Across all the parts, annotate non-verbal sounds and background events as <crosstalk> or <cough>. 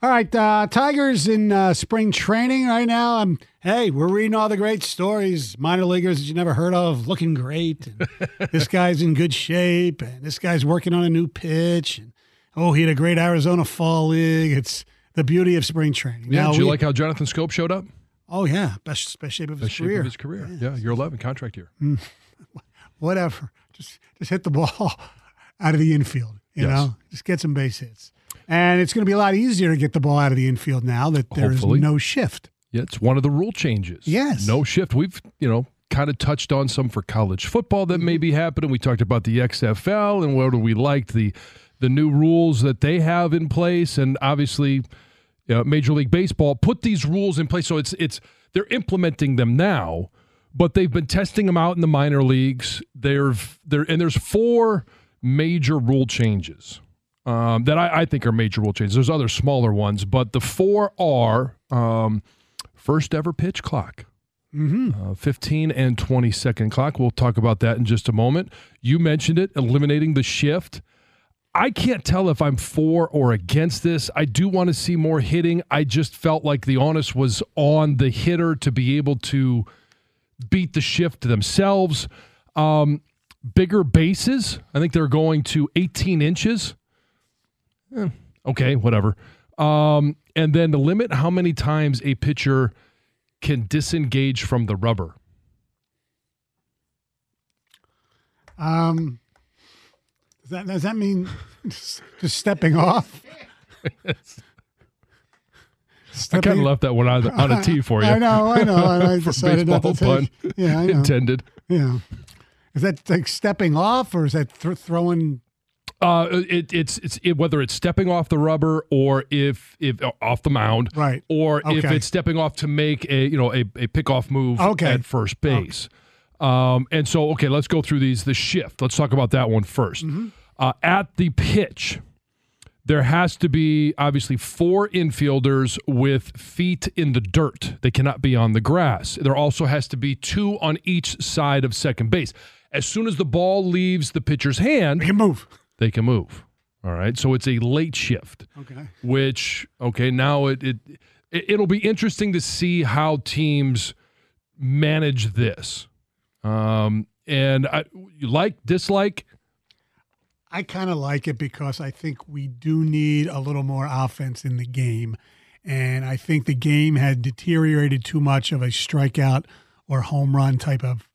All right, uh, Tigers in uh, spring training right now. Um, hey, we're reading all the great stories. Minor leaguers that you never heard of looking great. And <laughs> this guy's in good shape, and this guy's working on a new pitch. And oh, he had a great Arizona Fall League. It's the beauty of spring training. Yeah, Now did you we- like how Jonathan Schoop showed up? Oh yeah, best best shape of Best his shape career. of his career. Yeah, you're 11, contract year. <laughs> Whatever, just just hit the ball <laughs> out of the infield. You Yes. know, just get some base hits. And it's going to be a lot easier to get the ball out of the infield now that there's Hopefully. no shift. Yeah, it's one of the rule changes. Yes. No shift. We've, you know, kind of touched on some for college football that may mm-hmm. be happening. We talked about the XFL and whether we liked the the new rules that they have in place, and obviously, you know, Major League Baseball put these rules in place. So it's it's they're implementing them now, but they've been testing them out in the minor leagues. They're there, and there's four major rule changes um, that I, I think are major rule changes. There's other smaller ones, but the four are um, first ever pitch clock. Uh, 15 and 20 second clock. We'll talk about that in just a moment. You mentioned it, eliminating the shift. I can't tell if I'm for or against this. I do want to see more hitting. I just felt like the onus was on the hitter to be able to beat the shift themselves. Um, bigger bases. I think they're going to 18 inches. Eh, okay, whatever. Um, and then to limit how many times a pitcher can disengage from the rubber. Um, does that, does that mean just, <laughs> just stepping off? I Stepping- kind of left that one on, the, on a tee <laughs> for you. I know, I know. I <laughs> For decided not to baseball take. pun Yeah, I know. intended. Yeah. Is that like stepping off, or is that th- throwing? Uh, it, it's it's it, whether it's stepping off the rubber or if if uh, off the mound, Right. Or if it's stepping off to make a you know a, a pickoff move Okay. at first base. Um, and so okay, let's go through these. The shift. Let's talk about that one first. Mm-hmm. Uh, at the pitch, there has to be obviously four infielders with feet in the dirt. They cannot be on the grass. There also has to be two on each side of second base. As soon as the ball leaves the pitcher's hand, You can move. They can move. All right. So it's a late shift, Okay. which okay, now it it it- it'll be interesting to see how teams manage this. Um and I you like dislike I kind of like it because I think we do need a little more offense in the game. And I think the game had deteriorated too much of a strikeout or home run type of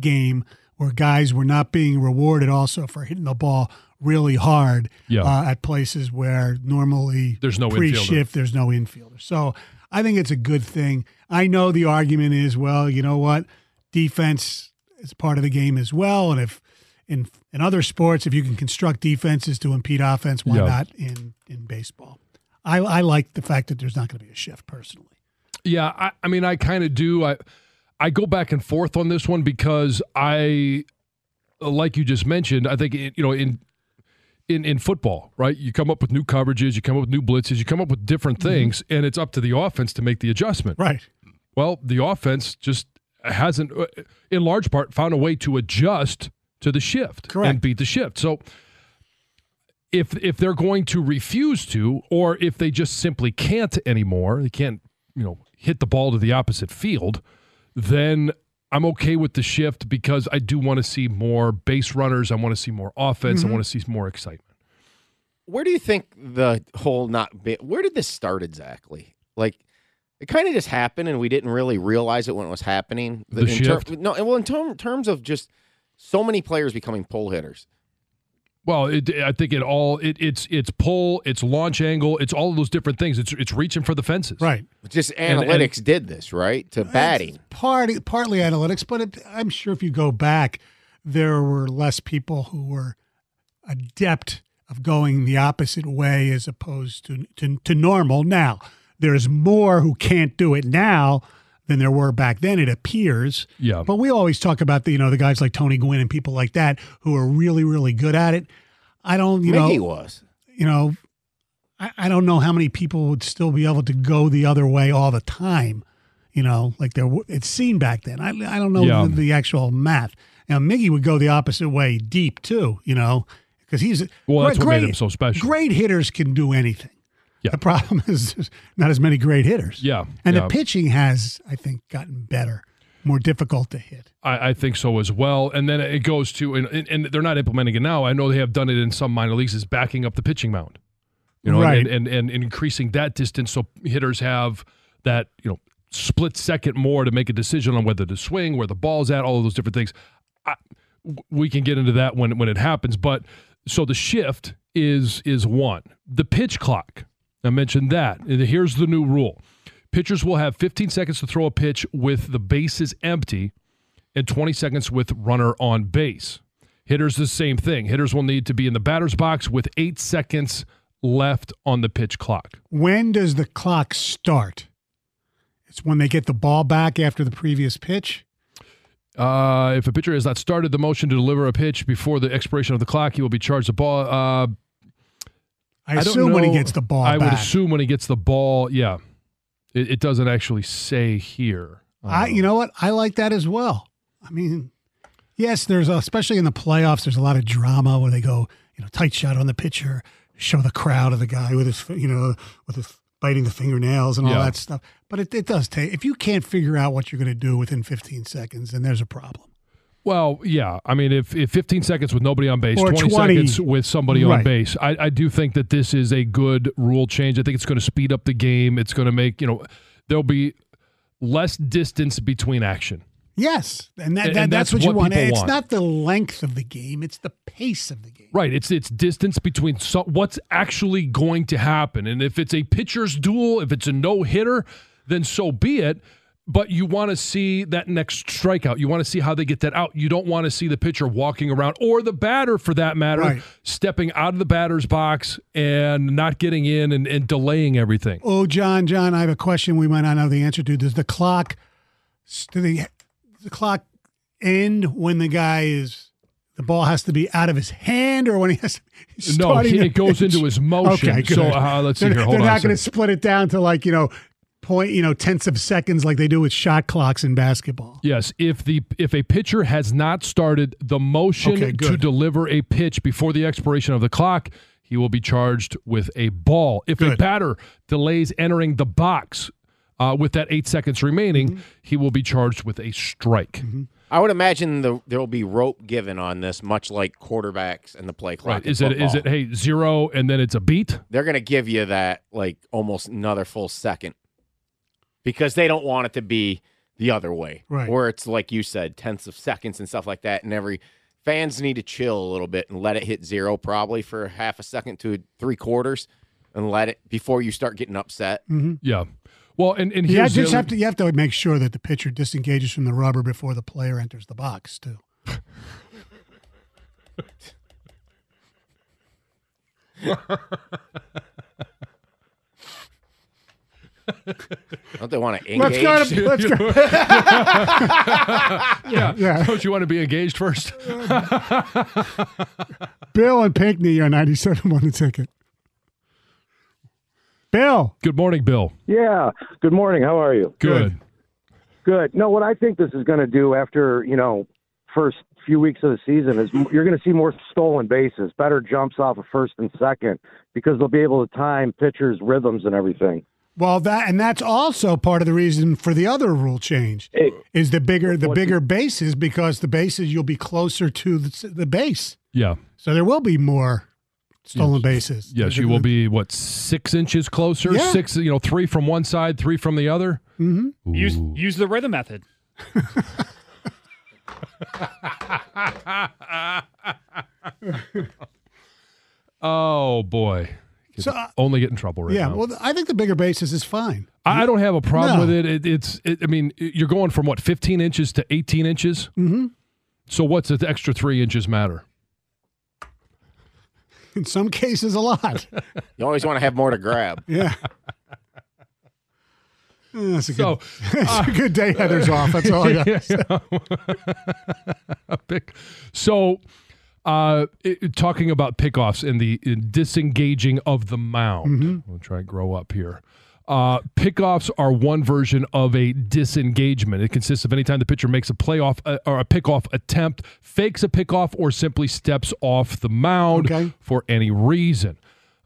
game where guys were not being rewarded also for hitting the ball really hard Yeah. uh, at places where normally There's no pre infielder. shift, there's no infielder. So I think it's a good thing. I know the argument is, well, you know what? Defense is part of the game as well. And if in in other sports, if you can construct defenses to impede offense, why Yeah. not in in baseball? I, I like the fact that there's not going to be a shift personally. Yeah, I, I mean, I kind of do. I I go back and forth on this one because I, like you just mentioned, I think it, you know in in in football, right? You come up with new coverages, you come up with new blitzes, you come up with different things, and it's up to the offense to make the adjustment. Right. Well, the offense just hasn't, uh, in large part, found a way to adjust to the shift Correct. and beat the shift. So. If, if they're going to refuse to, or if they just simply can't anymore, they can't, you know, hit the ball to the opposite field, then I'm okay with the shift because I do want to see more base runners. I want to see more offense. I mm-hmm. want to see more excitement. where do you think the whole not be, where did this start exactly? Like it kind of just happened and we didn't really realize it when it was happening. The in shift? no, well, in term, terms of just so many players becoming pole hitters. Well, it, I think it all it, it's it's pull, it's launch angle, it's all of those different things. It's it's reaching for the fences. Right. Just And- and- analytics did this, right? To batting. It's Part, partly analytics, but it, I'm sure if you go back, there were less people who were adept of going the opposite way as opposed to, to, to normal. Now, there's more who can't do it now than there were back then, it appears. Yeah. But we always talk about the, you know, the guys like Tony Gwynn and people like that who are really, really good at it. I don't, you Miggy know, was. you know, I, I don't know how many people would still be able to go the other way all the time. You know, like there, w- it's seen back then. I, I don't know Yeah. the, the actual math. Now, Miggy would go the opposite way, deep too. You know, because he's Well, that's great, what made him so special. Great hitters can do anything. Yeah. The problem <laughs> is not as many great hitters. Yeah, and yeah. the pitching has, I think, gotten better, more difficult to hit. I, I think so as well. And then it goes to and, and, they're not implementing it now. I know they have done it in some minor leagues. Is backing up the pitching mound, you know, Right. and, and, and and increasing that distance so hitters have that you know split second more to make a decision on whether to swing, where the ball's at, all of those different things. I, we can get into that when when it happens, but so the shift is is one. The pitch clock. I mentioned that. And Here's the new rule. Pitchers will have 15 seconds to throw a pitch with the bases empty and 20 seconds with runner on base. Hitters, the same thing. Hitters will need to be in the batter's box with eight seconds left on the pitch clock. When does the clock start? It's when they get the ball back after the previous pitch. Uh, if a pitcher has not started the motion to deliver a pitch before the expiration of the clock, he will be charged a ball. Uh, I, don't assume when he gets the ball I would assume when he gets the ball, yeah. It, it doesn't actually say here. I, you know um, what? I like that as well. I mean, yes, there's a, especially in the playoffs. There's a lot of drama where they go, you know, tight shot on the pitcher, show the crowd of the guy with his, you know, with his biting the fingernails and all Yeah. that stuff. But it, it does take. If you can't figure out what you're going to do within 15 seconds, then there's a problem. Well, yeah. I mean, if, if 15 seconds with nobody on base, 20, 20. seconds with somebody on Right. base, I, I do think that this is a good rule change. I think it's going to speed up the game. It's going to make, you know, there'll be less distance between action. Yes, and, that, And- that, and that's, that's what you what want. people It's want. not the length of the game; it's the pace of the game. Right. It's it's distance between so, what's actually going to happen. And if it's a pitcher's duel, if it's a no hitter, then so be it. But you want to see that next strikeout. You want to see how they get that out. You don't want to see the pitcher walking around or the batter for that matter, Right. stepping out of the batter's box and not getting in and, and delaying everything. Oh, John, John, I have a question we might not know the answer to. Does the clock, do the, the clock end when the guy is, the ball has to be out of his hand or when he has No, starting he- <laughs> it goes into his motion. Okay, good. So, uh, let's see they're, here. Hold they're on not going to split it down to like, you know, point, you know, tenths of seconds like they do with shot clocks in basketball. Yes, if the if a pitcher has not started the motion Okay, to deliver a pitch before the expiration of the clock, he will be charged with a ball. If a batter delays entering the box uh, with that eight seconds remaining, Mm-hmm. he will be charged with a strike. I would imagine the, there will be rope given on this, much like quarterbacks and the play clock. Right? in Is it is it hey zero and then it's a beat? They're going to give you that like almost another full second because they don't want it to be the other way, Right. Where it's like you said, tenths of seconds and stuff like that, and every fans need to chill a little bit and let it hit zero probably for half a second to three quarters, and let it before you start getting upset. Mm-hmm. Yeah. Well, and and Yeah, here's the just other- have to, you have to make sure that the pitcher disengages from the rubber before the player enters the box, too. <laughs> <laughs> Don't they want to Let's engage? go. To, let's go. <laughs> yeah. Yeah. <laughs> Don't you want to be engaged first? <laughs> Bill and Pinckney are 97 on the ticket. Bill. Good morning, Bill. Yeah. Good morning. How are you? Good. Good. No, what I think this is going to do after you know first few weeks of the season is you're going to see more stolen bases, better jumps off of first and second because they'll be able to time pitchers' rhythms and everything. Well, that and that's also part of the reason for the other rule change Hey, is the bigger the bigger bases because the bases you'll be closer to the, the base, Yeah. so there will be more stolen bases. Yes, you will be what six inches closer, Yeah. six, you know, three from one side, three from the other. Mm-hmm. Use use the rhythm method. <laughs> <laughs> Oh boy, So, uh, only get in trouble right now. yeah, now. well, I think the bigger bases is fine. I I don't have a problem No. with it. it it's, it, I mean, you're going from what 15 inches to 18 inches. Mm-hmm. So what's the extra three inches matter? <laughs> In some cases, a lot. <laughs> You always want to have more to grab. Yeah. Uh, That's a So, good. <laughs> That's a good day. Heather's off. That's all I got. a pick. So, uh, it, talking about pickoffs and the in disengaging of the mound. Mm-hmm. We'll try and grow up here. Uh, pickoffs are one version of a disengagement. It consists of any time the pitcher makes a playoff uh, or a pickoff attempt, fakes a pickoff, or simply steps off the mound Okay. for any reason.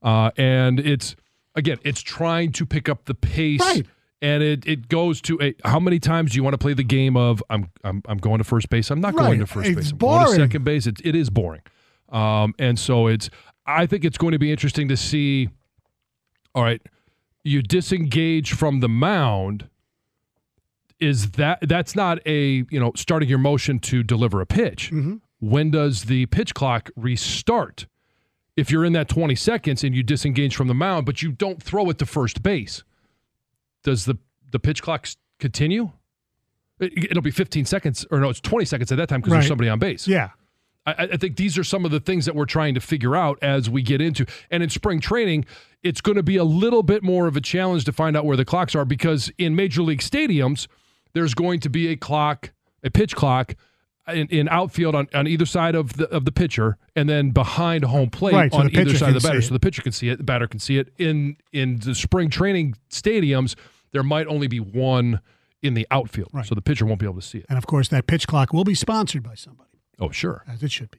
Uh, and it's again, it's trying to pick up the pace Right. And it, it goes to a how many times do you want to play the game of I'm I'm, I'm going to first base? I'm not Right. going to first It's base I'm going to second base. It, it is boring. Um, and so it's I think it's going to be interesting to see all right you disengage from the mound. Is that that's not a you know starting your motion to deliver a pitch. Mm-hmm. when does the pitch clock restart? If you're in that 20 seconds and you disengage from the mound but you don't throw it to first base does the the pitch clock continue it, it'll be 15 seconds or no it's 20 seconds at that time because Right. there's somebody on base Yeah. I, I think these are some of the things that we're trying to figure out as we get into. And in spring training, it's going to be a little bit more of a challenge to find out where the clocks are because in major league stadiums, there's going to be a clock, a pitch clock. In, in outfield on, on either side of the of the pitcher, and then behind home plate Right, on the either side of the batter, so the pitcher can see it, the batter can see it. In in the spring training stadiums, there might only be one in the outfield, Right. so the pitcher won't be able to see it. And of course, that pitch clock will be sponsored by somebody, Oh, sure. as it should be.